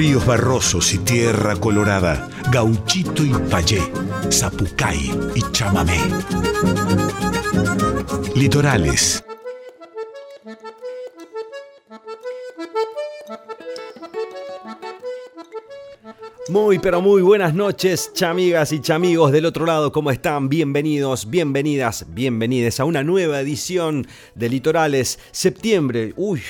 Ríos barrosos y tierra colorada, gauchito y payé, zapucay y chamamé. Litorales. Muy pero muy buenas noches, chamigas y chamigos del otro lado, ¿cómo están? Bienvenidos, bienvenidas, bienvenides a una nueva edición de Litorales. Septiembre, uy,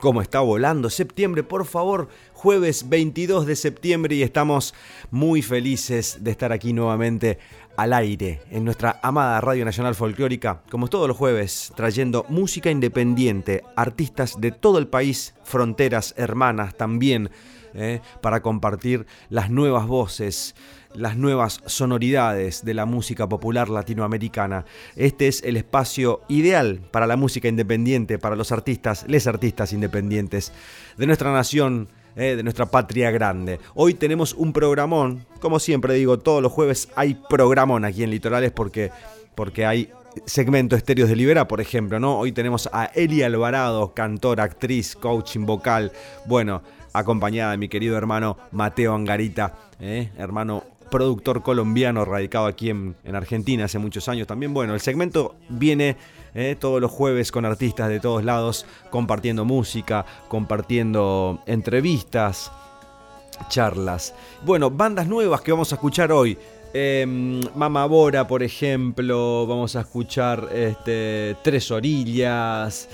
cómo está volando septiembre, por favor, jueves 22 de septiembre y estamos muy felices de estar aquí nuevamente al aire en nuestra amada Radio Nacional Folclórica, como todos los jueves, trayendo música independiente, artistas de todo el país, fronteras hermanas también, eh, para compartir las nuevas voces, las nuevas sonoridades de la música popular latinoamericana. Este es el espacio ideal para la música independiente, para los artistas, les artistas independientes de nuestra nación, eh, de nuestra patria grande. Hoy tenemos un programón, como siempre digo, todos los jueves hay programón aquí en Litorales porque, porque hay segmento Estéreos de Libera, por ejemplo, ¿no? Hoy tenemos a Eli Alvarado, cantora, actriz, coaching vocal, bueno, acompañada de mi querido hermano Mateo Angarita, ¿eh? hermano productor colombiano radicado aquí en, Argentina hace muchos años también. Bueno, el segmento viene eh, todos los jueves con artistas de todos lados, compartiendo música, compartiendo entrevistas, charlas. Bueno, bandas nuevas que vamos a escuchar hoy. Eh, Mama Bora, por ejemplo, vamos a escuchar este, Tres Orillas.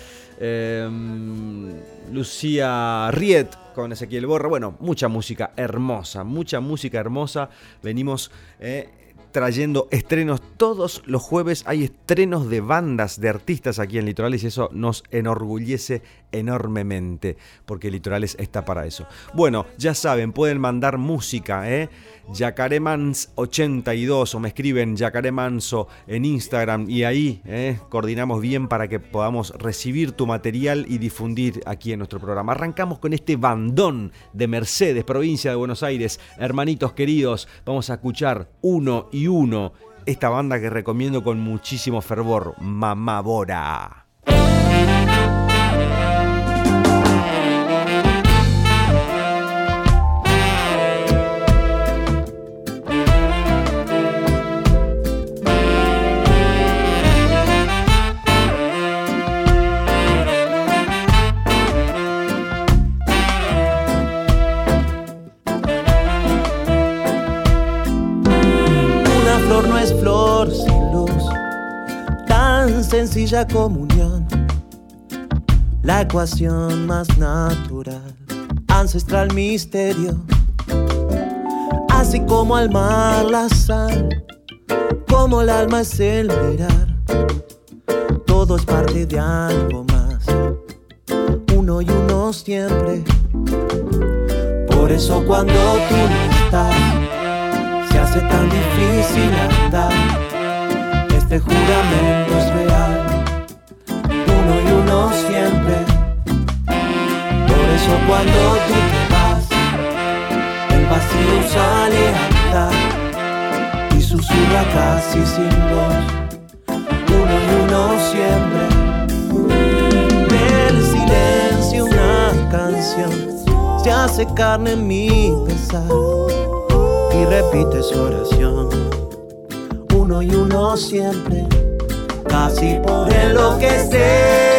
Em, Lucía Riet con Ezequiel Borra. Bueno, mucha música hermosa, mucha música hermosa. Venimos eh, trayendo estrenos todos los jueves. Hay estrenos de bandas, de artistas aquí en Litorales y eso nos enorgullece enormemente porque Litorales está para eso. Bueno, ya saben, pueden mandar música, ¿eh? Yacaremans82 o me escriben Yacaremanso en Instagram y ahí eh, coordinamos bien para que podamos recibir tu material y difundir aquí en nuestro programa. Arrancamos con este bandón de Mercedes, provincia de Buenos Aires. Hermanitos queridos, vamos a escuchar uno y uno esta banda que recomiendo con muchísimo fervor, Mamá Bora. Sencilla comunión, la ecuación más natural, ancestral misterio, así como al mar la sal, como el alma es el mirar, todo es parte de algo más, uno y uno siempre. Por eso cuando tú no estás, se hace tan difícil andar, este juramento es siempre. Por eso cuando tú te vas, el vacío sale a andar y susurra casi sin voz. Uno y uno siempre. Del silencio una canción se hace carne en mi pesar y repite su oración. Uno y uno siempre casi por enloquecer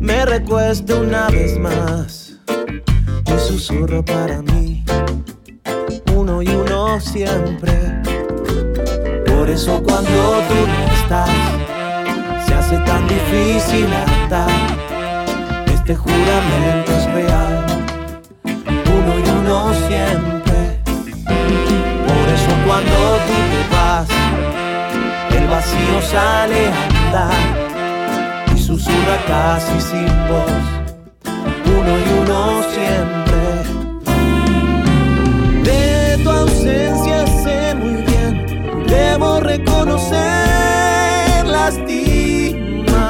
me recuesto una vez más y susurro para mí, uno y uno siempre. Por eso cuando tú no estás, se hace tan difícil andar. Este juramento es real, uno y uno siempre. Por eso cuando tú te vas, el vacío sale a andar susurra casi sin voz, uno y uno siempre. De tu ausencia sé muy bien, debo reconocer lastima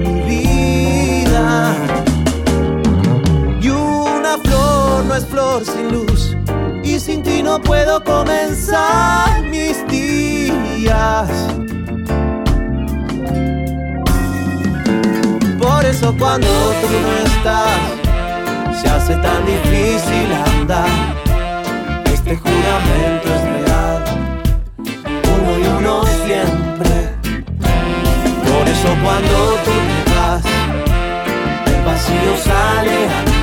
mi vida. Y una flor no es flor sin luz, y sin ti no puedo comenzar mis días. Eso cuando tú no estás, se hace tan difícil andar. Este juramento es real, uno y uno siempre. Por eso cuando tú te vas, el vacío sale a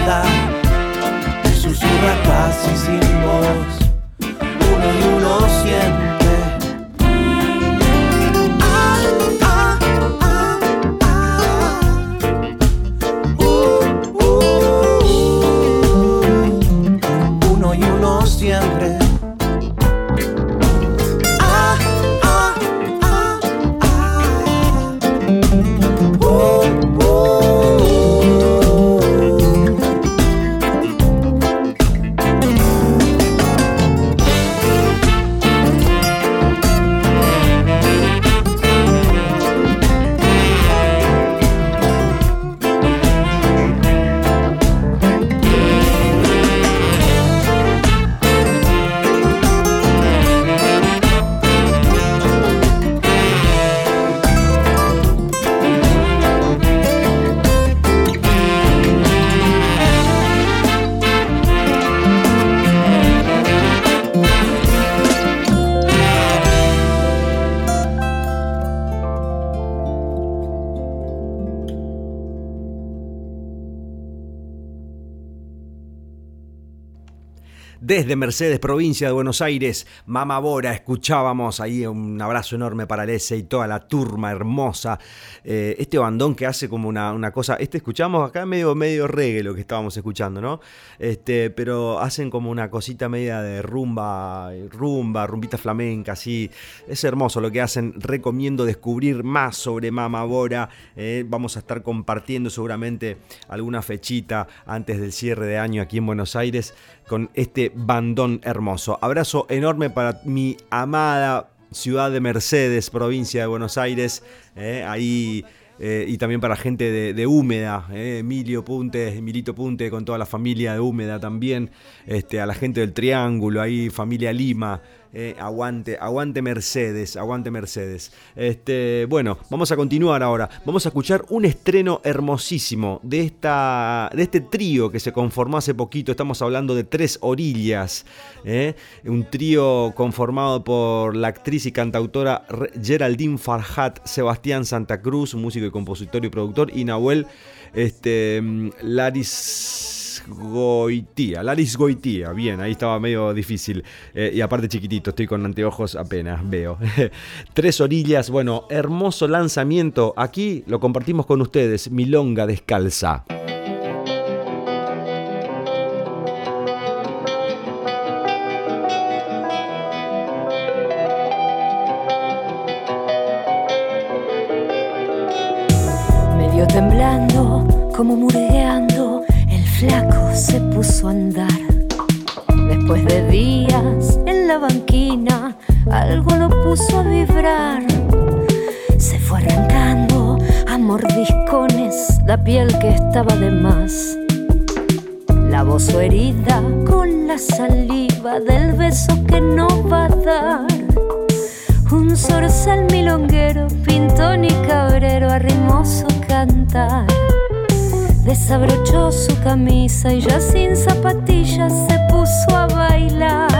Desde Mercedes, provincia de Buenos Aires, Mama Bora, escuchábamos ahí un abrazo enorme para Lese y toda la turma hermosa. Eh, este bandón que hace como una, cosa, este escuchamos acá medio, medio reggae lo que estábamos escuchando, ¿no? Este, pero hacen como una cosita media de rumba, rumba, rumbita flamenca, así. Es hermoso lo que hacen. Recomiendo descubrir más sobre Mama Bora. Eh, vamos a estar compartiendo seguramente alguna fechita antes del cierre de año aquí en Buenos Aires con este bandón hermoso. Abrazo enorme para mi amada ciudad de Mercedes, provincia de Buenos Aires. Eh, ahí eh, y también para gente de, Húmeda, eh, Emilio Punte, Emilito Punte, con toda la familia de Húmeda también, este, a la gente del Triángulo, ahí familia Lima, eh, aguante, aguante Mercedes, aguante Mercedes. Este, bueno, vamos a continuar ahora. Vamos a escuchar un estreno hermosísimo de, esta, de este trío que se conformó hace poquito. Estamos hablando de Tres Orillas. ¿eh? Un trío conformado por la actriz y cantautora Geraldine Farhat, Sebastián Santa Cruz, músico y compositor y productor, y Nahuel este, mm, Laris Goitía, Laris Goitía, bien, ahí estaba medio difícil. Eh, y aparte chiquitito, estoy con anteojos apenas, veo. Tres orillas, bueno, hermoso lanzamiento. Aquí lo compartimos con ustedes, Milonga Descalza. Puso a vibrar. Se fue arrancando a mordiscones la piel que estaba de más. Lavó su herida con la saliva del beso que no va a dar. Un zorzal milonguero, pintón y cabrero arrimó su cantar. Desabrochó su camisa y ya sin zapatillas se puso a bailar.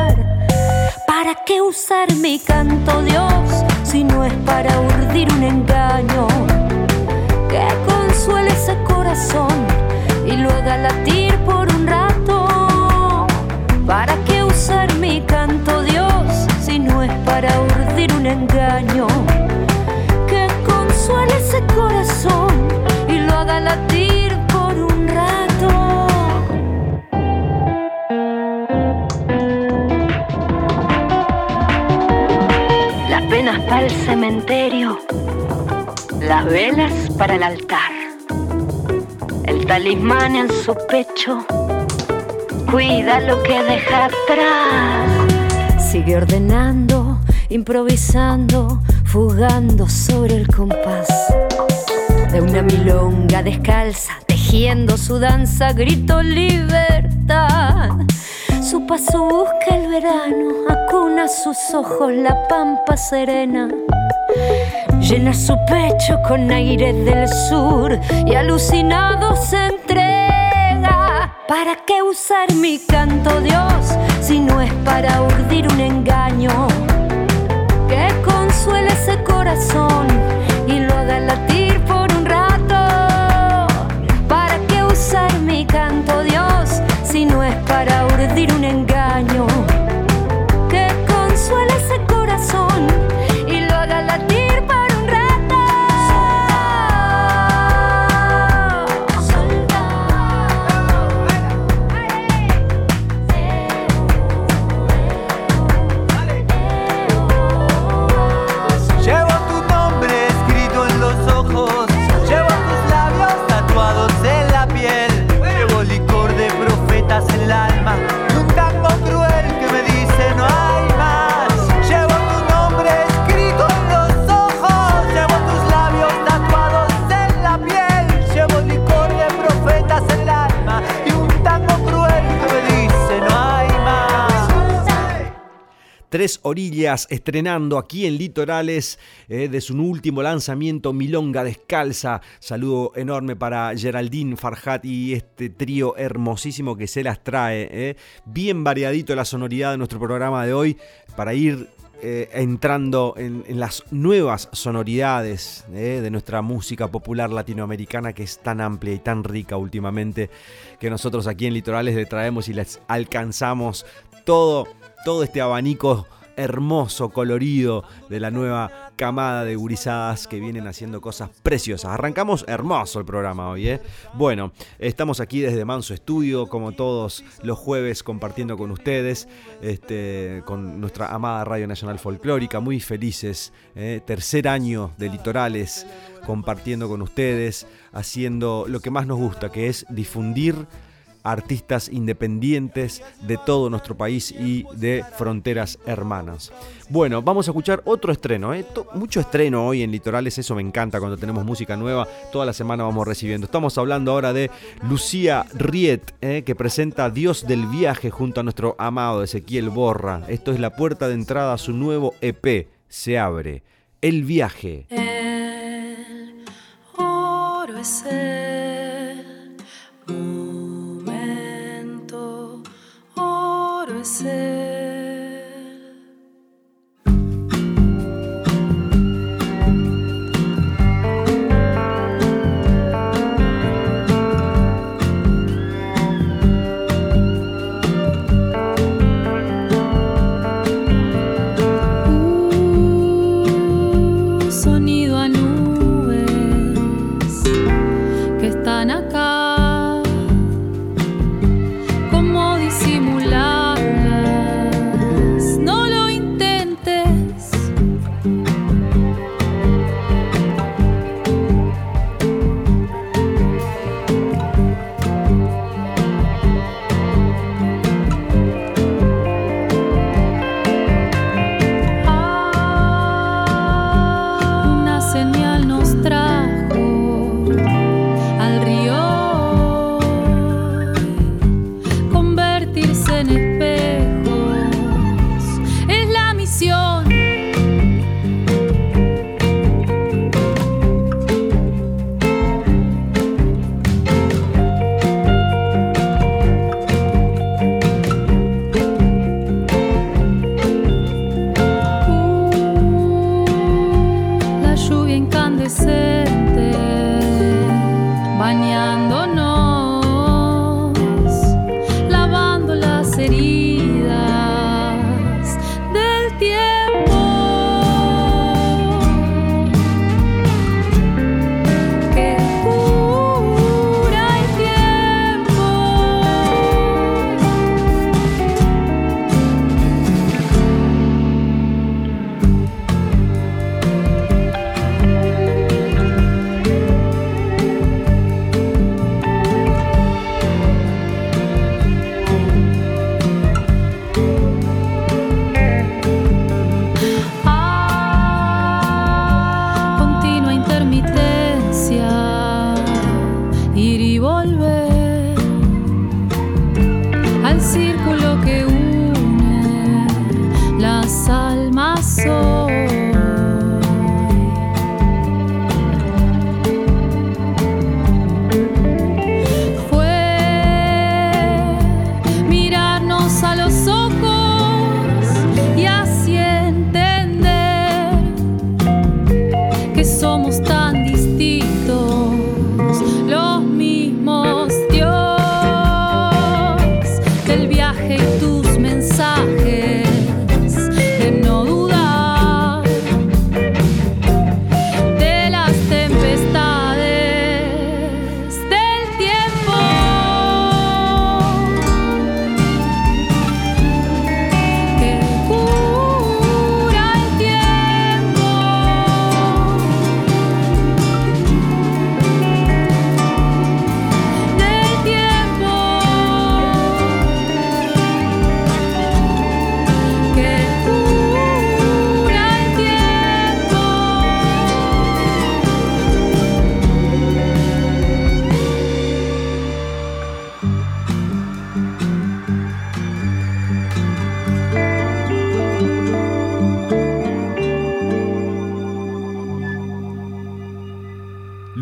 ¿Para qué usar mi canto, Dios, si no es para urdir un engaño? Que consuele ese corazón y lo haga latir por un rato. ¿Para qué usar mi canto, Dios, si no es para urdir un engaño? Que consuele ese corazón y lo haga latir para el cementerio, las velas para el altar, el talismán en su pecho, cuida lo que deja atrás. Sigue ordenando, improvisando, fugando sobre el compás de una milonga descalza, tejiendo su danza, grito libertad. Su paso busca el verano, acuna sus ojos la pampa serena. Llena su pecho con aire del sur y alucinado se entrega ¿Para qué usar mi canto, Dios, si no es para urdir un engaño? Que consuele ese corazón Orillas estrenando aquí en Litorales eh, de su último lanzamiento Milonga Descalza. Saludo enorme para Geraldine Farhat y este trío hermosísimo que se las trae. eh. Bien variadito la sonoridad de nuestro programa de hoy para ir eh, entrando en, en las nuevas sonoridades eh, de nuestra música popular latinoamericana que es tan amplia y tan rica últimamente que nosotros aquí en Litorales le traemos y les alcanzamos todo todo este abanico hermoso, colorido de la nueva camada de gurizadas que vienen haciendo cosas preciosas. Arrancamos hermoso el programa hoy, ¿eh? Bueno, estamos aquí desde Manso Estudio, como todos los jueves, compartiendo con ustedes, este, con nuestra amada Radio Nacional Folclórica, muy felices, ¿eh? tercer año de Litorales, compartiendo con ustedes, haciendo lo que más nos gusta, que es difundir artistas independientes de todo nuestro país y de fronteras hermanas. Bueno, vamos a escuchar otro estreno, ¿eh? Mucho estreno hoy en Litorales, eso me encanta cuando tenemos música nueva, toda la semana vamos recibiendo. Estamos hablando ahora de Lucía Riet, ¿eh? que presenta Dios del Viaje junto a nuestro amado Ezequiel Borra. Esto es la puerta de entrada a su nuevo EP, se abre. El viaje. El oro es el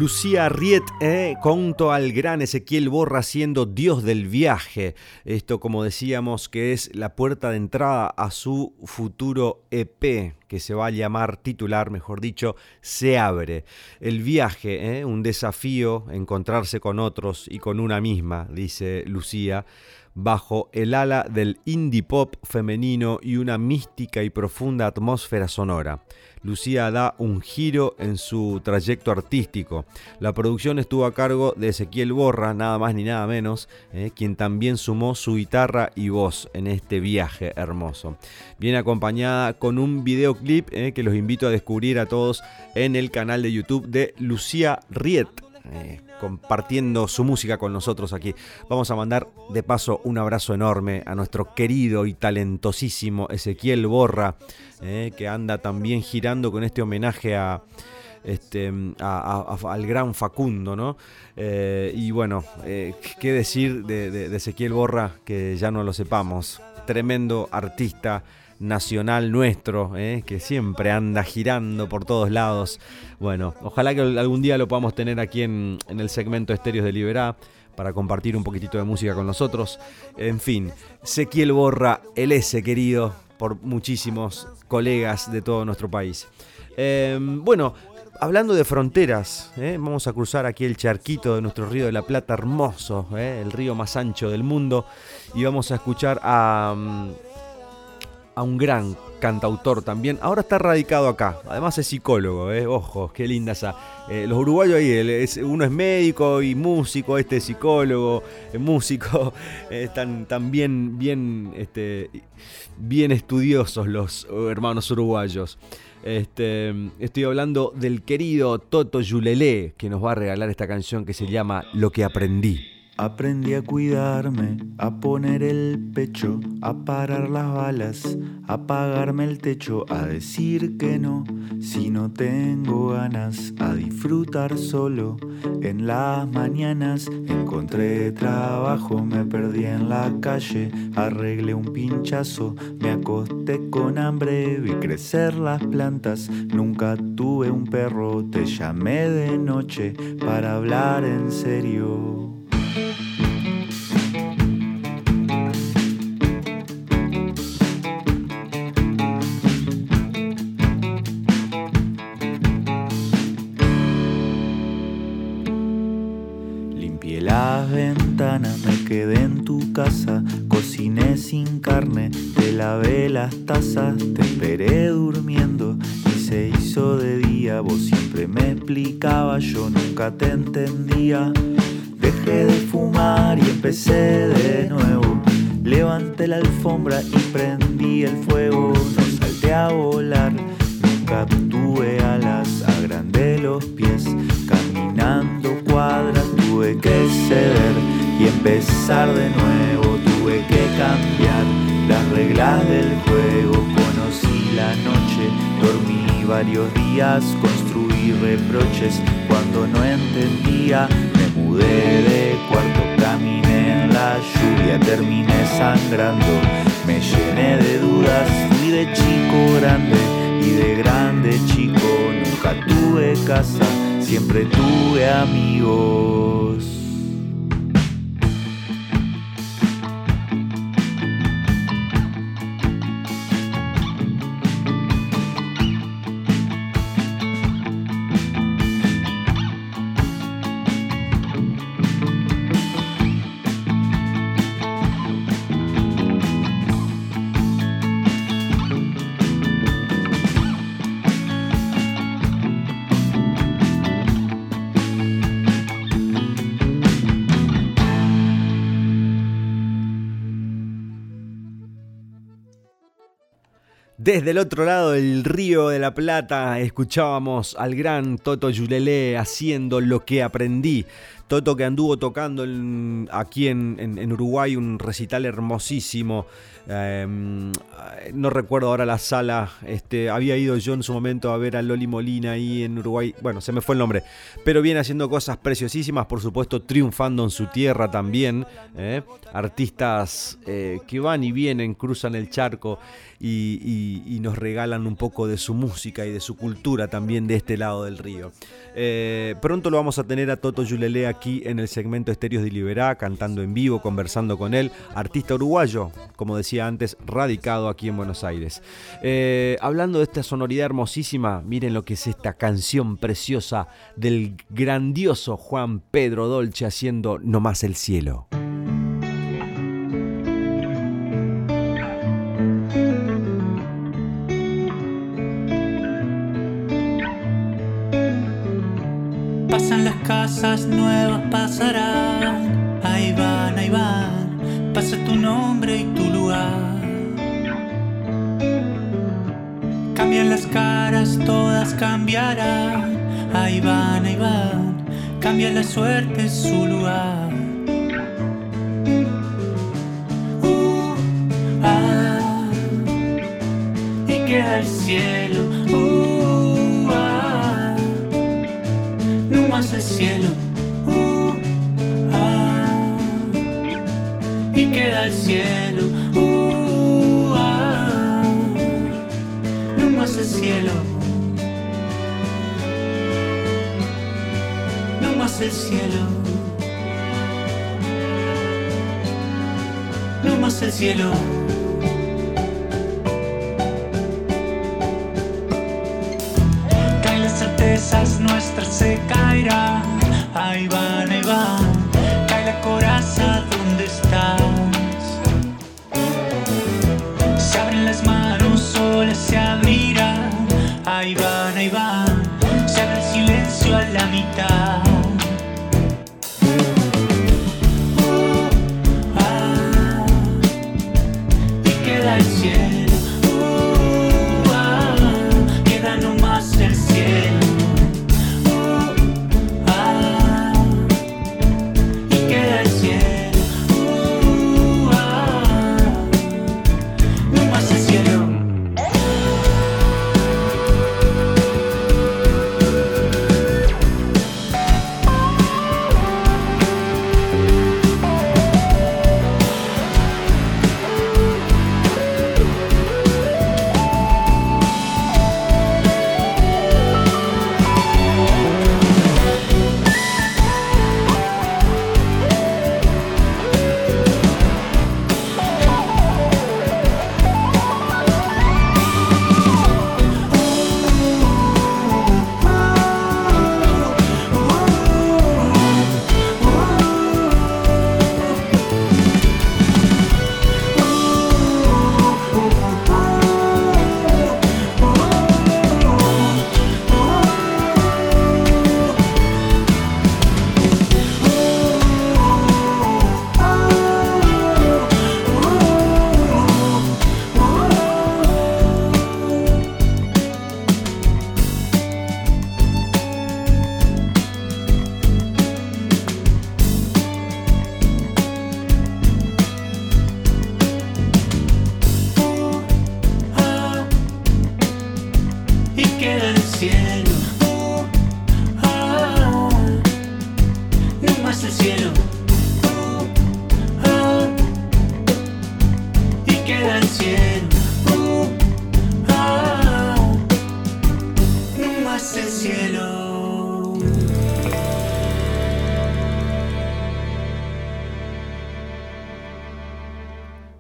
Lucía Riet, eh, al gran Ezequiel Borra siendo Dios del viaje. Esto, como decíamos, que es la puerta de entrada a su futuro EP, que se va a llamar titular, mejor dicho, Se abre. El viaje, eh, un desafío, encontrarse con otros y con una misma, dice Lucía bajo el ala del indie pop femenino y una mística y profunda atmósfera sonora. Lucía da un giro en su trayecto artístico. La producción estuvo a cargo de Ezequiel Borra, nada más ni nada menos, eh, quien también sumó su guitarra y voz en este viaje hermoso. Viene acompañada con un videoclip eh, que los invito a descubrir a todos en el canal de YouTube de Lucía Riet. Eh, compartiendo su música con nosotros aquí. Vamos a mandar de paso un abrazo enorme a nuestro querido y talentosísimo Ezequiel Borra, eh, que anda también girando con este homenaje a, este, al gran Facundo, ¿no? Eh, y bueno, eh, qué decir de Ezequiel Borra que ya no lo sepamos. Tremendo artista nacional nuestro, ¿eh? que siempre anda girando por todos lados. Bueno, ojalá que algún día lo podamos tener aquí en, el segmento Estéreos de Liberá para compartir un poquitito de música con nosotros. En fin, Sequiel Borra, el S querido por muchísimos colegas de todo nuestro país. Em, bueno, hablando de fronteras, ¿eh? vamos a cruzar aquí el charquito de nuestro río de la Plata hermoso, ¿eh? el río más ancho del mundo, y vamos a escuchar a... Mm, a un gran cantautor también. Ahora está radicado acá. Además es psicólogo, ¿eh? Ojo, qué linda esa. Eh, los uruguayos ahí, uno es médico y músico, este es psicólogo, es músico. están, bien, bien, este, bien estudiosos los hermanos uruguayos. Este, estoy hablando del querido Toto Yulelé, que nos va a regalar esta canción que se llama Lo que aprendí. Aprendí a cuidarme, a poner el pecho, a parar las balas, a apagarme el techo, a decir que no si no tengo ganas, a disfrutar solo. En las mañanas encontré trabajo, me perdí en la calle, arreglé un pinchazo, me acosté con hambre, vi crecer las plantas, nunca tuve un perro, te llamé de noche para hablar en serio. Limpié las ventanas, me quedé en tu casa, cociné sin carne, te lavé las tazas, te esperé durmiendo y se hizo de día. Vos siempre me explicabas, yo nunca te entendía. Dejé de fumar y empecé de nuevo. Levanté la alfombra y prendí el fuego. No salté a volar, nunca tuve alas. Agrandé los pies, caminando cuadras tuve que ceder y empezar de nuevo. Tuve que cambiar las reglas del juego. Conocí la noche, dormí varios días, construí reproches cuando no entendía de cuarto, caminé en la lluvia, terminé sangrando. Me llené de dudas, fui de chico grande y de grande chico. Nunca tuve casa, siempre tuve amigos. Desde el otro lado del río de la Plata escuchábamos al gran Toto Yulelé haciendo lo que aprendí. Toto que anduvo tocando aquí en, Uruguay un recital hermosísimo. Em, no recuerdo ahora la sala. Este, había ido yo en su momento a ver a Loli Molina ahí en Uruguay. Bueno, se me fue el nombre. Pero viene haciendo cosas preciosísimas, por supuesto, triunfando en su tierra también. ¿eh? Artistas eh, que van y vienen, cruzan el charco y, nos regalan un poco de su música y de su cultura también de este lado del río. Eh, pronto lo vamos a tener a Toto Yulele aquí en el segmento Estéreos de Liberá, cantando en vivo, conversando con él, artista uruguayo, como decía antes, radicado aquí en Buenos Aires. Eh, hablando de esta sonoridad hermosísima, miren lo que es esta canción preciosa del grandioso Juan Pedro Dolce haciendo No más el cielo. Nuevas pasarán. Ahí van, ahí van. Pasa tu nombre y tu lugar. Cambian las caras, todas cambiarán. Ahí van, ahí van. Cambia la suerte, su lugar. Uh, ah, y queda el cielo. Uh, el cielo. Uh, ah, y queda el cielo. Uh, ah, no más el cielo. No más el cielo. No más el cielo. Certezas nuestras se caerán. Ahí van, ahí van, cae la coraza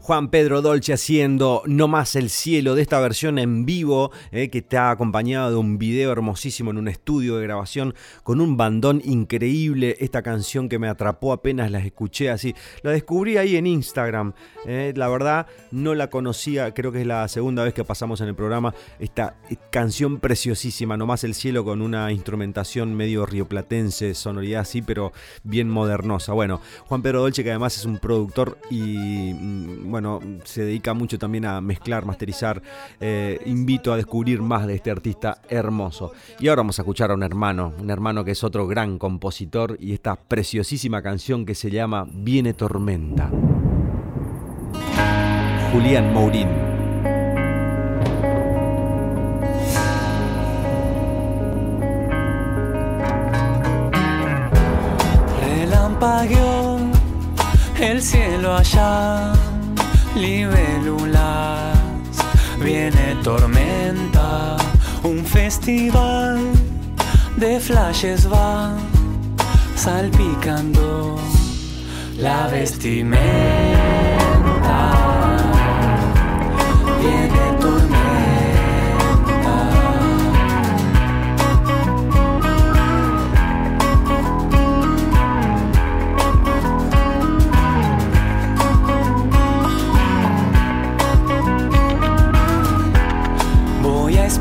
Juan Pedro Dolce haciendo No más el cielo de esta versión en vivo eh, que está acompañado de un video hermosísimo en un estudio de grabación con un bandón increíble. Esta canción que me atrapó apenas la escuché así. La descubrí ahí en Instagram. Eh, la verdad no la conocía, creo que es la segunda vez que pasamos en el programa. Esta canción preciosísima, No más el cielo con una instrumentación medio rioplatense, sonoridad así, pero bien modernosa. Bueno, Juan Pedro Dolce que además es un productor y... Bueno, se dedica mucho también a mezclar, masterizar. Eh, invito a descubrir más de este artista hermoso. Y ahora vamos a escuchar a un hermano, un hermano que es otro gran compositor y esta preciosísima canción que se llama Viene Tormenta. Julián Mourín. El cielo allá, libélulas, viene tormenta, un festival de flashes va salpicando la vestimenta.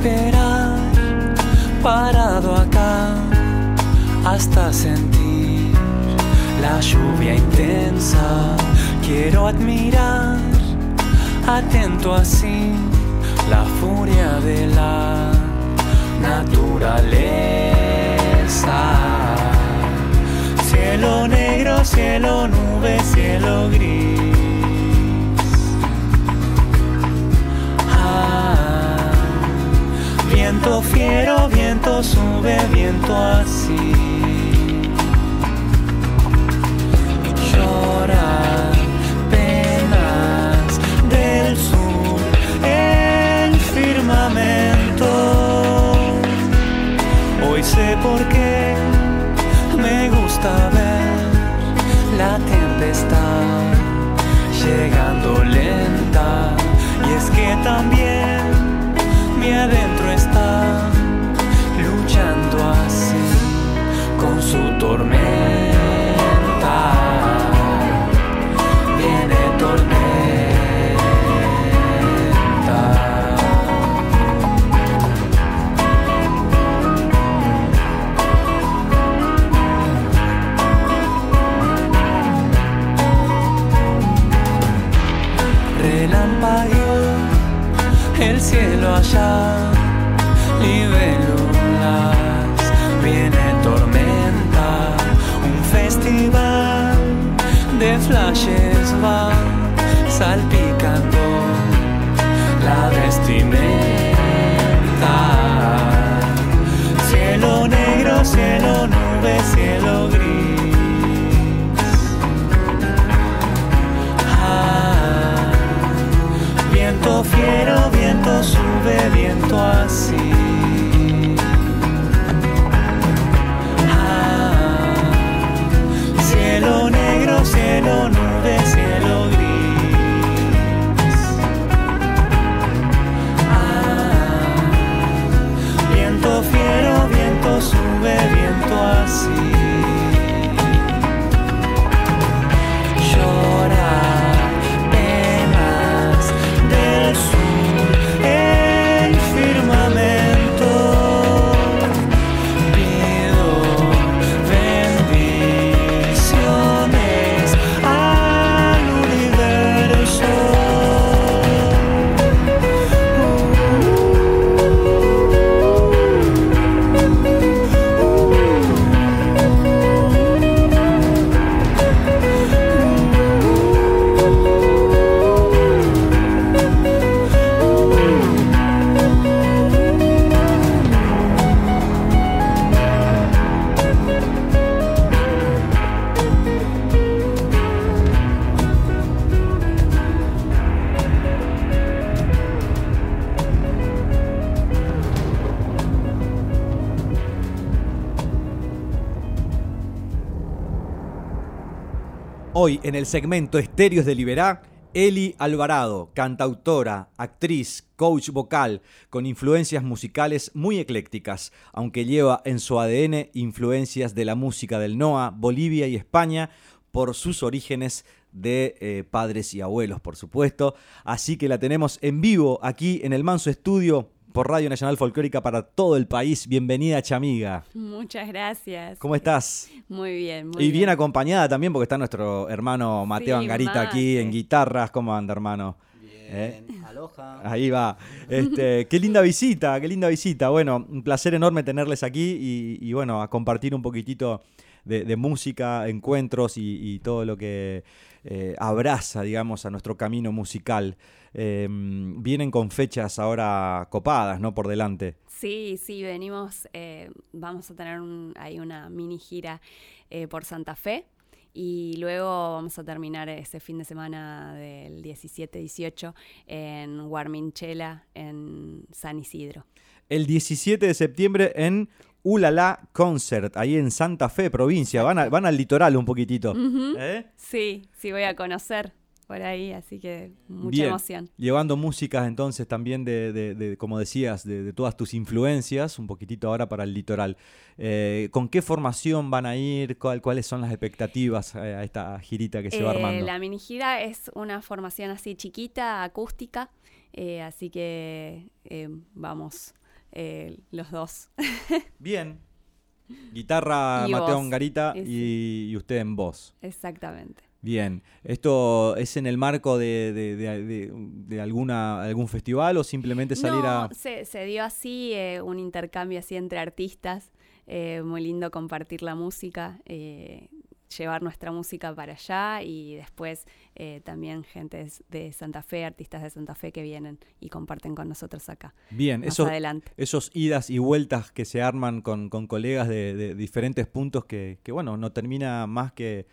Esperar parado acá hasta sentir la lluvia intensa. Quiero admirar atento así la furia de la naturaleza. Cielo negro, cielo nube, cielo gris. Viento fiero, viento sube, viento así. Cielo en el segmento Estéreos de Liberá, Eli Alvarado, cantautora, actriz, coach vocal, con influencias musicales muy eclécticas, aunque lleva en su ADN influencias de la música del NOA, Bolivia y España, por sus orígenes de eh, padres y abuelos, por supuesto. Así que la tenemos en vivo aquí en el Manso Estudio por Radio Nacional Folclórica para todo el país. Bienvenida, Chamiga. Muchas gracias. ¿Cómo estás? Muy bien, muy y bien, acompañada también porque está nuestro hermano Mateo Angarita aquí en guitarras. ¿Cómo anda, hermano? Bien, ¿Eh? aloha. Ahí va. Este, qué linda visita, qué linda visita. Bueno, un placer enorme tenerles aquí y, bueno, a compartir un poquitito de, música, encuentros y, todo lo que eh, abraza, digamos, a nuestro camino musical. Em, vienen con fechas ahora copadas, ¿no? Por delante. Sí, sí, venimos, eh, vamos a tener ahí una mini gira eh, por Santa Fe. Y luego vamos a terminar ese fin de semana del 17-18 en Guarminchela, en San Isidro. El 17 de septiembre en Ulala Concert, ahí en Santa Fe, provincia. Van, van al litoral un poquitito. ¿Eh? Sí, sí, voy a conocer por ahí, así que mucha emoción. Llevando músicas entonces también de, como decías, de, todas tus influencias, un poquitito ahora para el litoral. Eh, ¿Con qué formación van a ir? ¿Cuáles son las expectativas a esta girita que se va eh, armando? La mini gira es una formación así chiquita, acústica, así que vamos eh, los dos. Bien. Guitarra Mateo Garita y, usted en voz. Exactamente. Bien, ¿esto es en el marco de, alguna, algún festival o simplemente salir a...? Se, se dio así, eh, un intercambio así entre artistas, eh, muy lindo compartir la música, llevar nuestra música para allá y después eh, también gente de Santa Fe, artistas de Santa Fe que vienen y comparten con nosotros acá. Bien, esos, esos idas y vueltas que se arman con, colegas de, diferentes puntos que, bueno, no termina más que,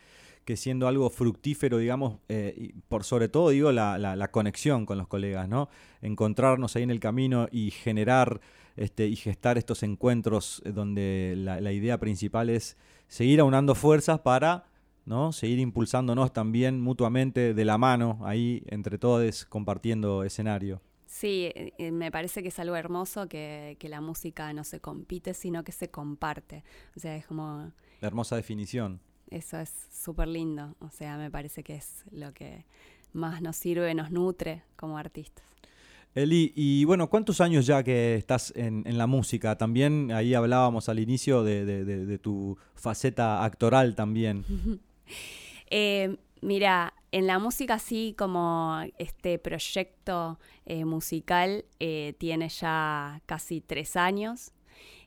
que siendo algo fructífero, digamos, eh, y por sobre todo, digo, la, la, conexión con los colegas, ¿no? Encontrarnos ahí en el camino y generar este, y gestar estos encuentros eh, donde la, la idea principal es seguir aunando fuerzas para ¿no? seguir impulsándonos también mutuamente de la mano, ahí entre todos compartiendo escenario. Sí, eh, me parece que es algo hermoso que, la música no se compite, sino que se comparte. O sea, es como... La hermosa definición. Eso es súper lindo. O sea, me parece que es lo que más nos sirve, nos nutre como artistas. Eli, y bueno, ¿cuántos años ya que estás en, la música? También ahí hablábamos al inicio de, tu faceta actoral también. eh, mira, en la música sí como este proyecto eh, musical eh, tiene ya casi tres años.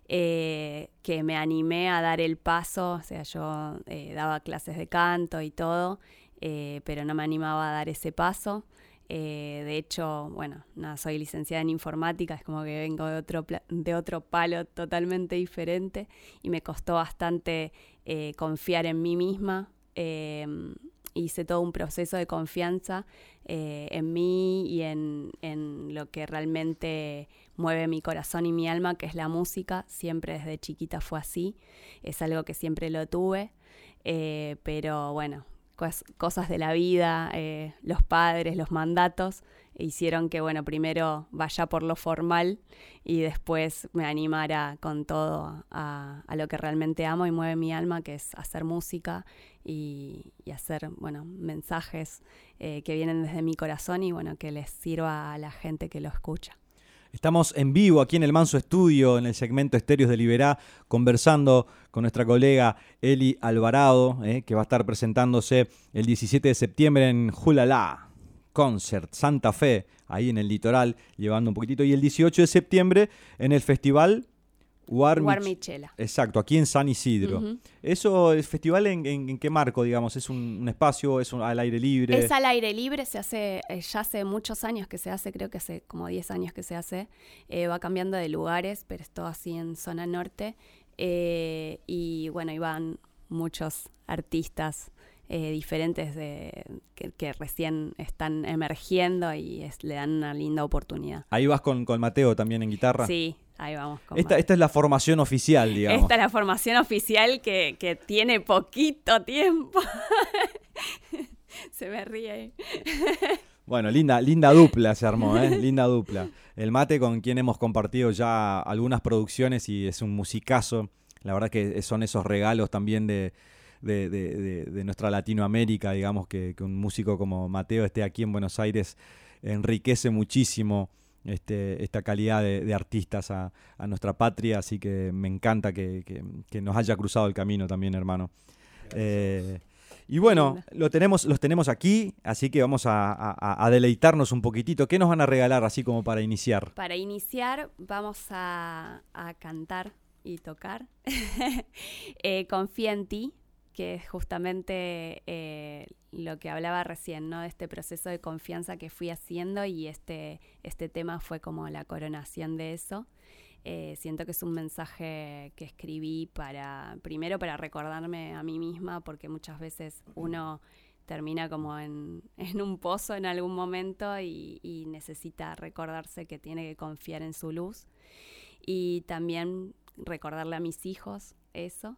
Eh, que me animé a dar el paso, o sea, yo daba clases de canto y todo, pero no me animaba a dar ese paso. Eh, de hecho, bueno, nada, soy licenciada en informática, es como que vengo de otro, de otro palo totalmente diferente y me costó bastante eh, confiar en mí misma. Em, hice todo un proceso de confianza eh, en mí y en, en, lo que realmente mueve mi corazón y mi alma, que es la música. Siempre desde chiquita fue así, es algo que siempre lo tuve. pero bueno, cosas de la vida, eh, los padres, los mandatos, hicieron que, bueno, primero vaya por lo formal y después me animara con todo a, lo que realmente amo y mueve mi alma, que es hacer música y, hacer, bueno, mensajes eh, que vienen desde mi corazón y, bueno, que les sirva a la gente que lo escucha. Estamos en vivo aquí en el Manso Estudio, en el segmento Estéreos de Liberá, conversando con nuestra colega Eli Alvarado, eh, que va a estar presentándose el 17 de septiembre en Julala Concert Santa Fe, ahí en el litoral, llevando un poquitito. Y el 18 de septiembre en el Festival Guarmichela. Exacto, aquí en San Isidro. ¿Eso, el festival en, qué marco, digamos? ¿Es un, espacio? ¿Es al aire libre? Es al aire libre, se hace, eh, ya hace muchos años que se hace, creo que hace como 10 años que se hace. Eh, va cambiando de lugares, pero es todo así en zona norte. Eh, y bueno, iban muchos artistas diferentes de, que, recién están emergiendo y le dan una linda oportunidad. Ahí vas con, con Mateo también en guitarra. Sí, Ahí vamos. esta, esta, es la formación oficial, digamos. Esta es la formación oficial que, que tiene poquito tiempo. se me ríe. Bueno, linda, linda dupla se armó, ¿eh? linda dupla. El mate con quien hemos compartido ya algunas producciones y es un musicazo. La verdad que son esos regalos también de, de, de, de nuestra Latinoamérica, digamos, que, que, un músico como Mateo esté aquí en Buenos Aires enriquece muchísimo este, esta calidad de, artistas a, nuestra patria, así que me encanta que, nos haya cruzado el camino también, hermano. Eh, y bueno, lo tenemos, los tenemos aquí, así que vamos a, deleitarnos un poquitito. ¿Qué nos van a regalar así como para iniciar? Para iniciar vamos a, cantar y tocar eh, Confía en ti, que es justamente eh, lo que hablaba recién, ¿no? De este proceso de confianza que fui haciendo y este, este tema fue como la coronación de eso. Eh, siento que es un mensaje que escribí para, primero para recordarme a mí misma, porque muchas veces uno termina como en, un pozo en algún momento y, necesita recordarse que tiene que confiar en su luz. Y también recordarle a mis hijos eso.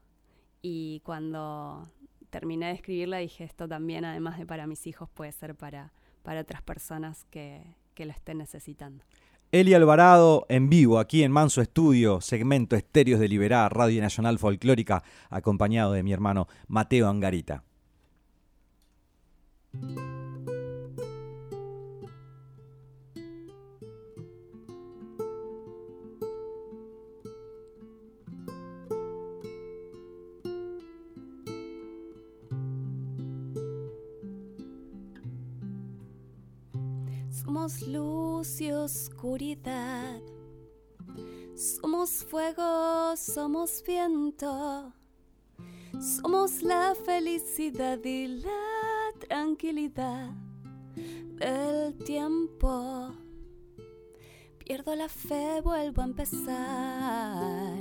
Y cuando terminé de escribirla dije, esto también, además de para mis hijos, puede ser para, para otras personas que, que lo estén necesitando. Eli Alvarado en vivo aquí en Manso Estudio, segmento Estéreos de Liberá, Radio Nacional Folclórica, acompañado de mi hermano Mateo Angarita. Somos luz y oscuridad. Somos fuego, somos viento. Somos la felicidad y la tranquilidad del tiempo. Pierdo la fe, vuelvo a empezar.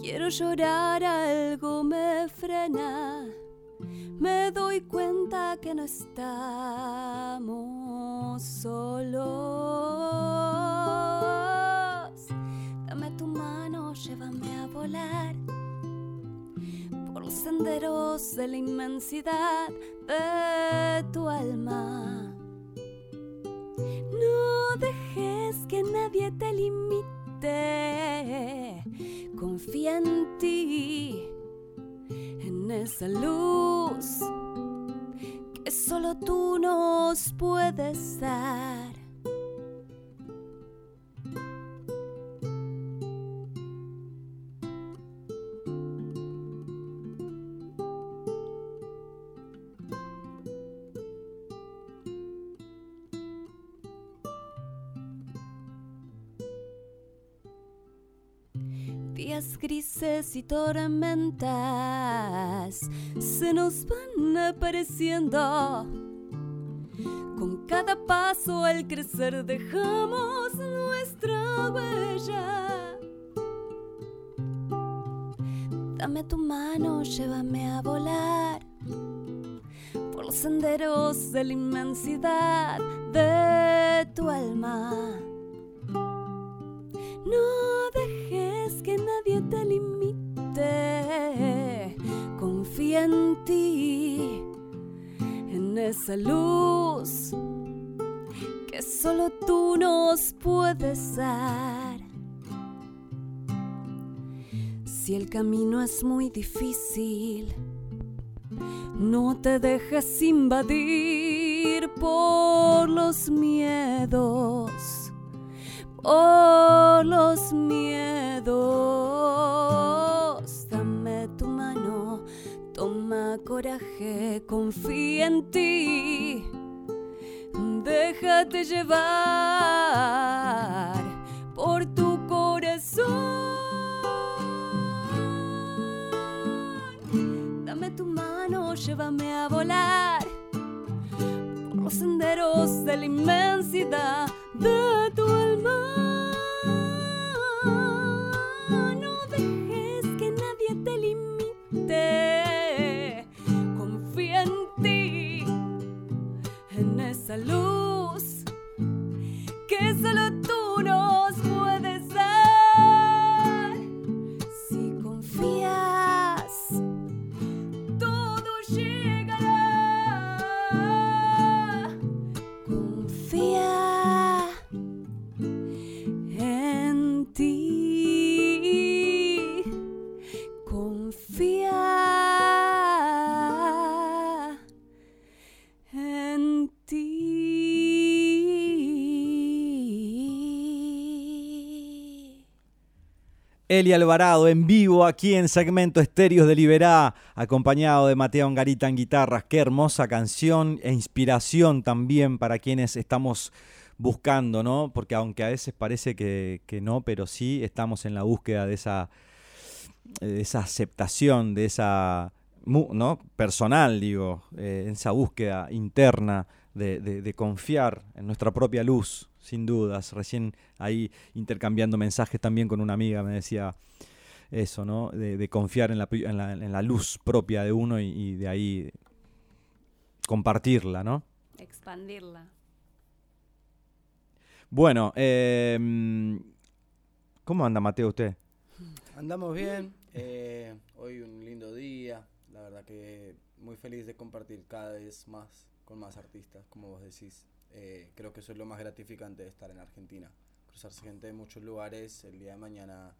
Quiero llorar, algo me frena me doy cuenta que no estamos solos. Dame tu mano, llévame a volar por los senderos de la inmensidad de tu alma. No dejes que nadie te limite. Confía en ti esa luz tú nos puedes dar. Y tormentas se nos van apareciendo. Con cada paso al crecer dejamos nuestra huella. Dame tu mano, llévame a volar por los senderos de la inmensidad de tu alma. No dejes que nadie te limite. Confía en ti, en esa luz que solo tú nos puedes dar. Si el camino es muy difícil, no te dejes invadir por los miedos oh los miedos. Coraje, confía en ti. Déjate llevar por tu corazón. Dame tu mano, llévame a volar por los senderos de la inmensidad de Eli Alvarado en vivo aquí en segmento Estéreos de Liberá, acompañado de Mateo Angarita en guitarras. Qué hermosa canción e inspiración también para quienes estamos buscando, ¿no? Porque aunque a veces parece que, no, pero sí estamos en la búsqueda de esa, esa aceptación, de esa, ¿no? Personal, digo, eh, esa búsqueda interna de confiar en nuestra propia luz, sin dudas. Recién ahí intercambiando mensajes también con una amiga me decía eso, ¿no? De, confiar en la, en, la, luz propia de uno y, de ahí compartirla, ¿no? Expandirla. Bueno, em, ¿cómo anda Mateo usted? Andamos bien, eh, hoy un lindo día, la verdad que muy feliz de compartir cada vez más con más artistas, como vos decís. Eh, creo que eso es lo más gratificante de estar en Argentina. Cruzarse gente de muchos lugares, el día de mañana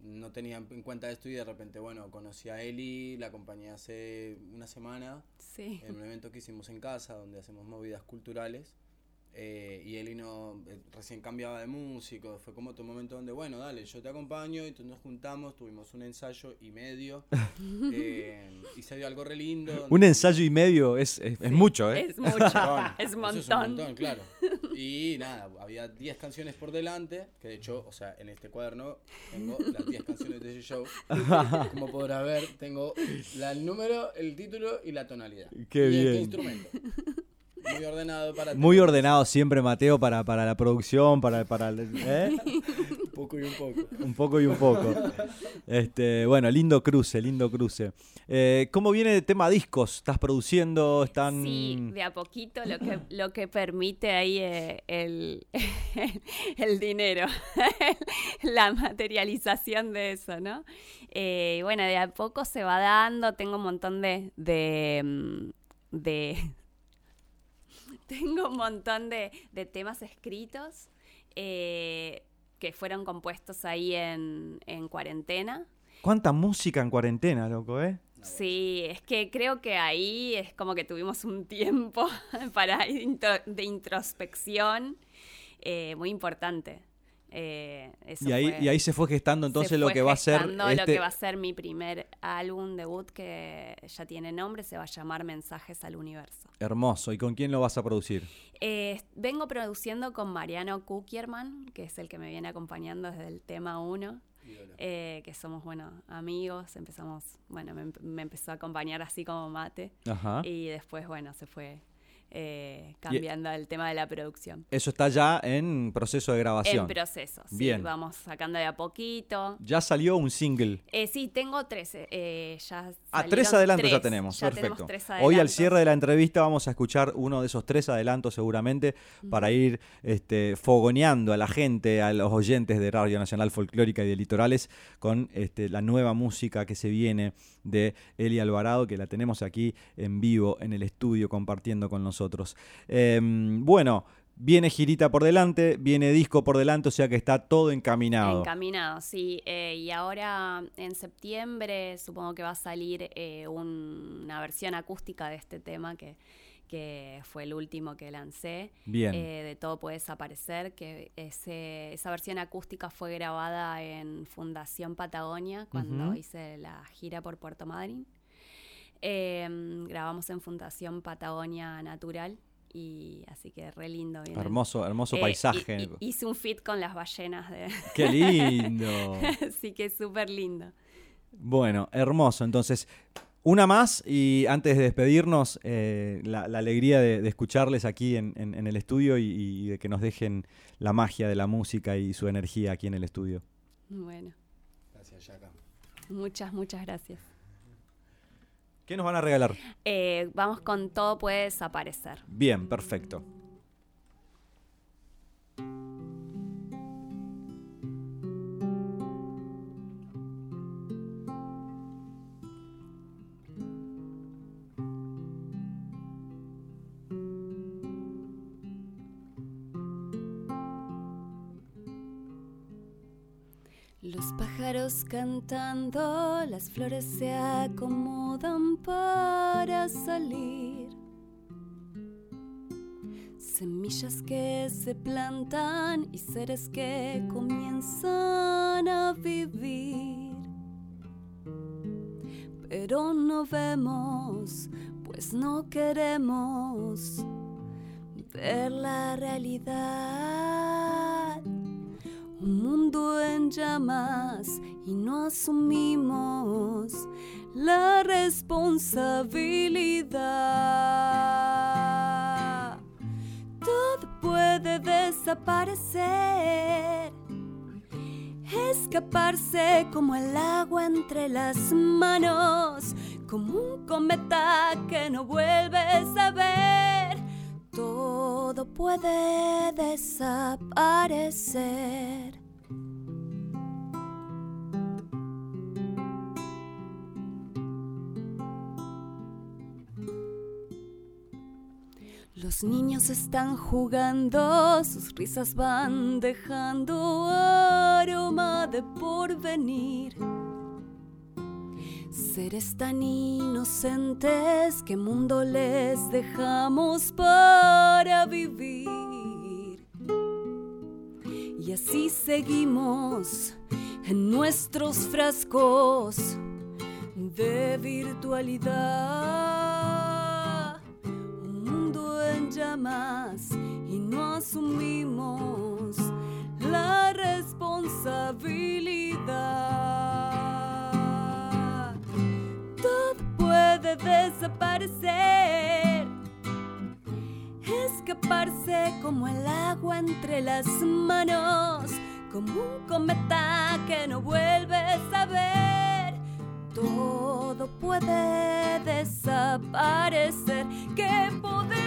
no tenía en cuenta esto y de repente, bueno, conocí a Eli, la acompañé hace una semana en un evento que hicimos en casa donde hacemos movidas culturales eh, y Eli no, eh, recién cambiaba de músico, fue como tu momento donde, bueno, dale, yo te acompaño, y entonces nos juntamos, tuvimos un ensayo y medio, eh, y se dio algo re lindo. Un ensayo y medio es, es, mucho, ¿eh? Es mucho, es montón. Es un montón, claro. Y nada, había 10 canciones por delante, que de hecho, o sea, en este cuaderno tengo las 10 canciones de ese show. Como podrás ver, tengo la, el número, el título y la tonalidad. Qué y bien. qué instrumento. Muy ordenado para Muy ordenado siempre, Mateo, para, para la producción, para, para ¿eh? un poco y un poco. Un poco y un poco. Este, bueno, lindo cruce, lindo cruce. Eh, ¿Cómo viene el tema discos? ¿Estás produciendo? ¿Están... Sí, de a poquito lo que, lo que permite ahí eh, el, el dinero, la materialización de eso, ¿no? Eh, bueno, de a poco se va dando, tengo un montón de, de mm, tengo un montón de, temas escritos eh, que fueron compuestos ahí en, cuarentena. ¿Cuánta música en cuarentena, loco, eh? Sí, es que creo que ahí es como que tuvimos un tiempo para de introspección eh, muy importante. Eh, y, ahí, y ahí se fue gestando entonces lo que va a ser. lo que este va a ser mi primer álbum debut que ya tiene nombre, se va a llamar Mensajes al Universo. Hermoso. ¿Y con quién lo vas a producir? Eh, vengo produciendo con Mariano Kukierman, que es el que me viene acompañando desde el tema 1. Eh, que somos, bueno, amigos, empezamos, bueno, me, me, empezó a acompañar así como mate. Ajá. Y después, bueno, se fue eh, cambiando el tema de la producción. Eso está ya en proceso de grabación. En proceso, sí. Bien. Vamos sacando de a poquito. ¿Ya salió un single? Eh, sí, tengo tres. Eh, ya ah, tres adelantos ya tenemos. Perfecto. Hoy al cierre de la entrevista vamos a escuchar uno de esos tres adelantos seguramente para ir este, fogoneando a la gente, a los oyentes de Radio Nacional Folclórica y de Litorales con este, la nueva música que se viene de Eli Alvarado, que la tenemos aquí en vivo en el estudio compartiendo con nosotros. Em, bueno, Viene girita por delante, viene disco por delante, o sea que está todo encaminado. Encaminado, sí. Eh, y ahora en septiembre supongo que va a salir eh, una versión acústica de este tema que, que fue el último que lancé. Bien. Eh, de Todo Puede Desaparecer, que ese, esa versión acústica fue grabada en Fundación Patagonia cuando hice la gira por Puerto Madryn. Em, grabamos en Fundación Patagonia Natural y así que re lindo. Hermoso, hermoso eh, paisaje. hice un fit con las ballenas de... ¡Qué lindo! sí que súper lindo. Bueno, hermoso. Entonces, una más y antes de despedirnos, eh, la, alegría de, escucharles aquí en, el estudio y, de que nos dejen la magia de la música y su energía aquí en el estudio. Bueno. Gracias, Yaka. Muchas, muchas gracias. ¿Qué nos van a regalar? Eh, vamos con Todo puede desaparecer. Bien, perfecto. Pájaros cantando, las flores se acomodan para salir. Semillas que se plantan y seres que comienzan a vivir. Pero no vemos, pues no queremos ver la realidad. Un mundo en llamas y no asumimos la responsabilidad. Todo puede desaparecer, escaparse como el agua entre las manos, como un cometa que no vuelves a ver. Todo puede desaparecer. Los niños están jugando, sus risas van dejando aroma de porvenir. Seres tan inocentes, ¿qué mundo les dejamos para vivir? Y así seguimos en nuestros frascos de virtualidad. Un mundo en llamas y no asumimos la responsabilidad. Desaparecer, escaparse como el agua entre las manos, como un cometa que no vuelves a ver. Todo puede desaparecer. ¿Qué podemos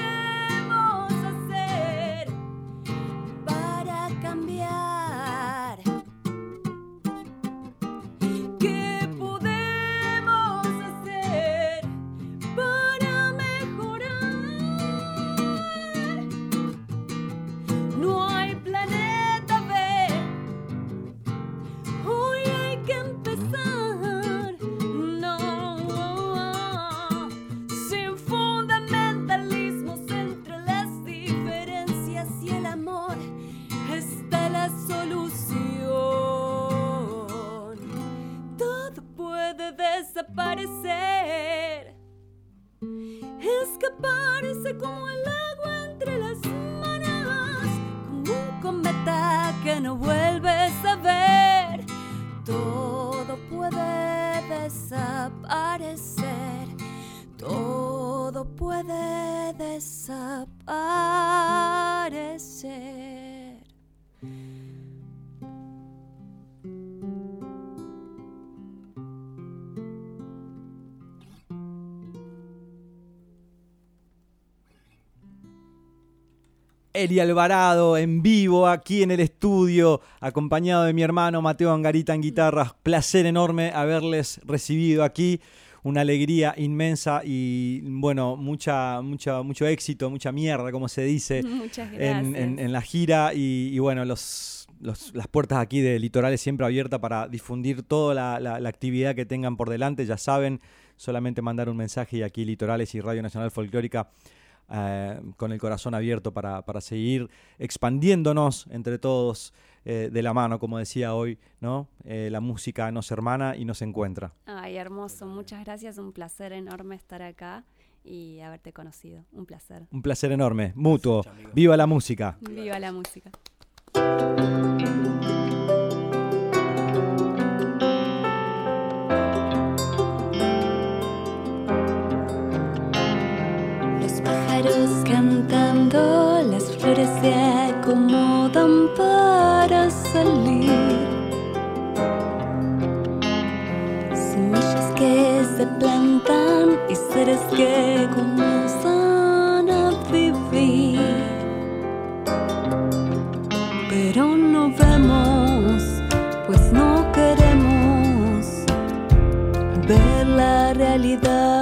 desaparecer. Escaparse como el agua entre las manos, como un cometa que no vuelves a ver. Todo puede desaparecer, todo puede desaparecer. Eli Alvarado en vivo aquí en el estudio, acompañado de mi hermano Mateo Angarita en guitarras. Placer enorme haberles recibido aquí. Una alegría inmensa y bueno, mucha, mucha, mucho éxito, mucha mierda, como se dice, en, en- en la gira. Y, y bueno, los, los- las puertas aquí de Litorales siempre abiertas para difundir toda la, la- la actividad que tengan por delante. Ya saben, solamente mandar un mensaje y aquí Litorales y Radio Nacional Folclórica eh, con el corazón abierto para, para seguir expandiéndonos entre todos eh, de la mano, como decía hoy, ¿no? Eh, la música nos hermana y nos encuentra. Ay, hermoso. Muchas gracias. Un placer enorme estar acá y haberte conocido. Un placer. Un placer enorme, mutuo. Gracias. Viva la música. Viva la música. Se acomodan para salir. Semillas que se plantan y seres que comienzan a vivir. Pero no vemos, pues no queremos ver la realidad.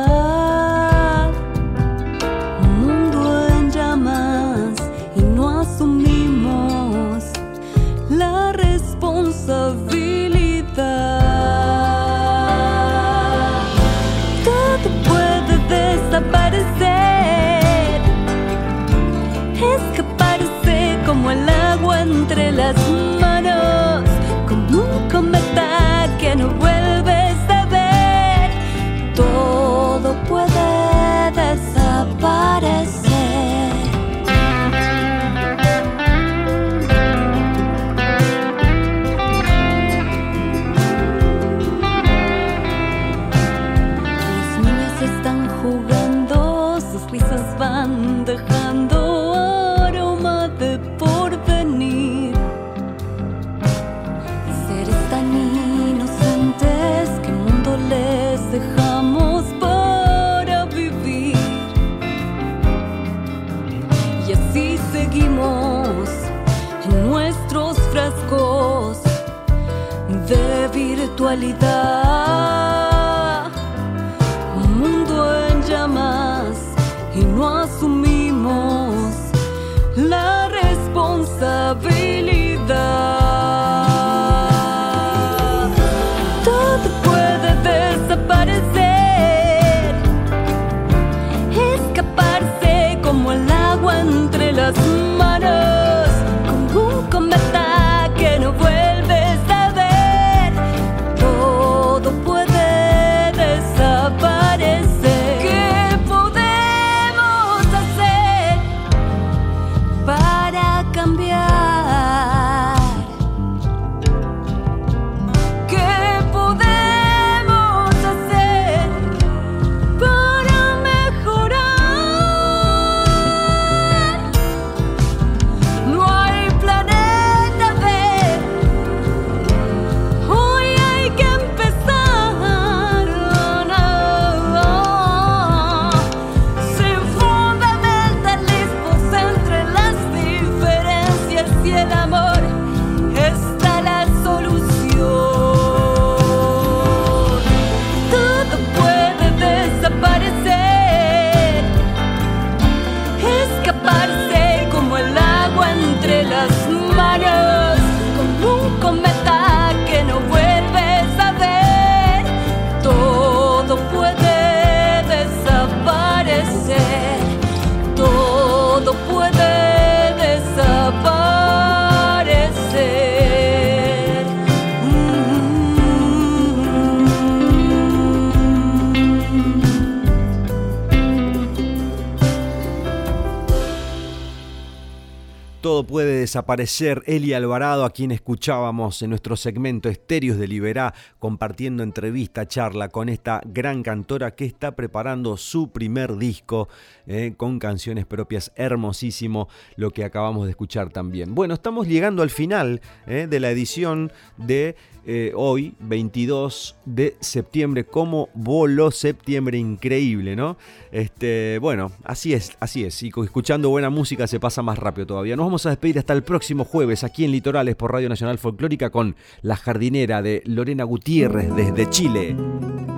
desaparecer Eli Alvarado, a quien escuchábamos en nuestro segmento Estéreos de Liberá, compartiendo entrevista, charla con esta gran cantora que está preparando su primer disco eh, con canciones propias. Hermosísimo lo que acabamos de escuchar también. Bueno, estamos llegando al final eh, de la edición de eh, hoy, 22 de septiembre. Cómo voló septiembre, increíble, ¿no? Este, bueno, así es, así es. Y escuchando buena música se pasa más rápido todavía. Nos vamos a despedir hasta el próximo jueves aquí en Litorales por Radio Nacional Folclórica con La Jardinera de Lorena Gutiérrez desde Chile.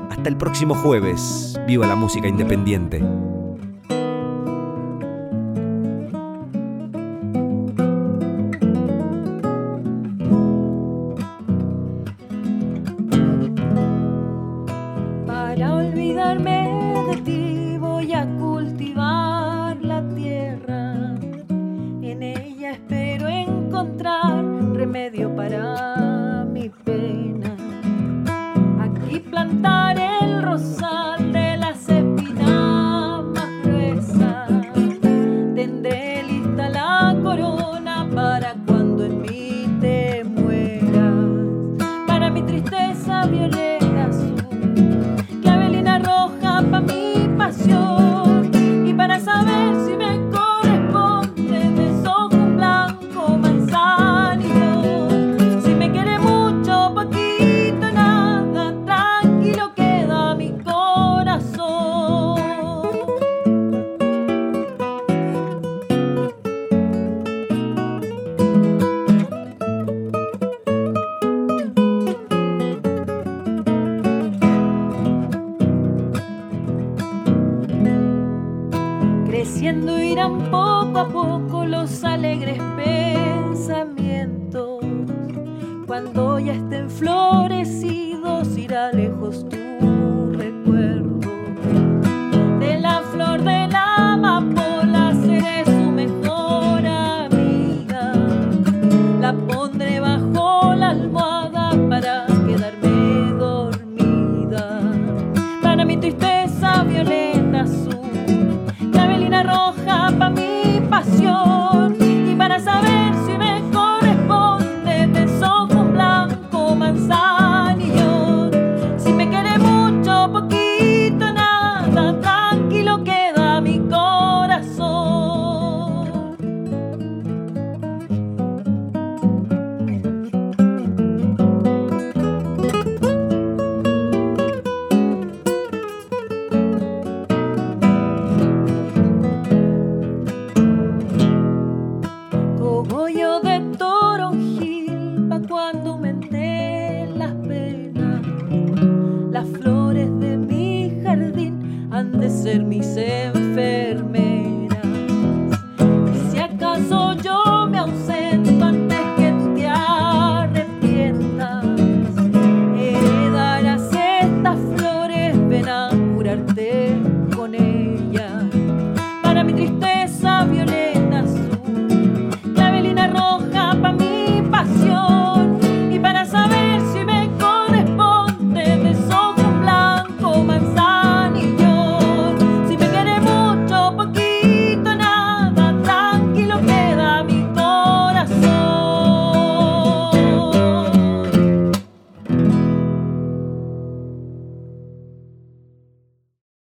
Hasta el próximo jueves. Viva la música independiente.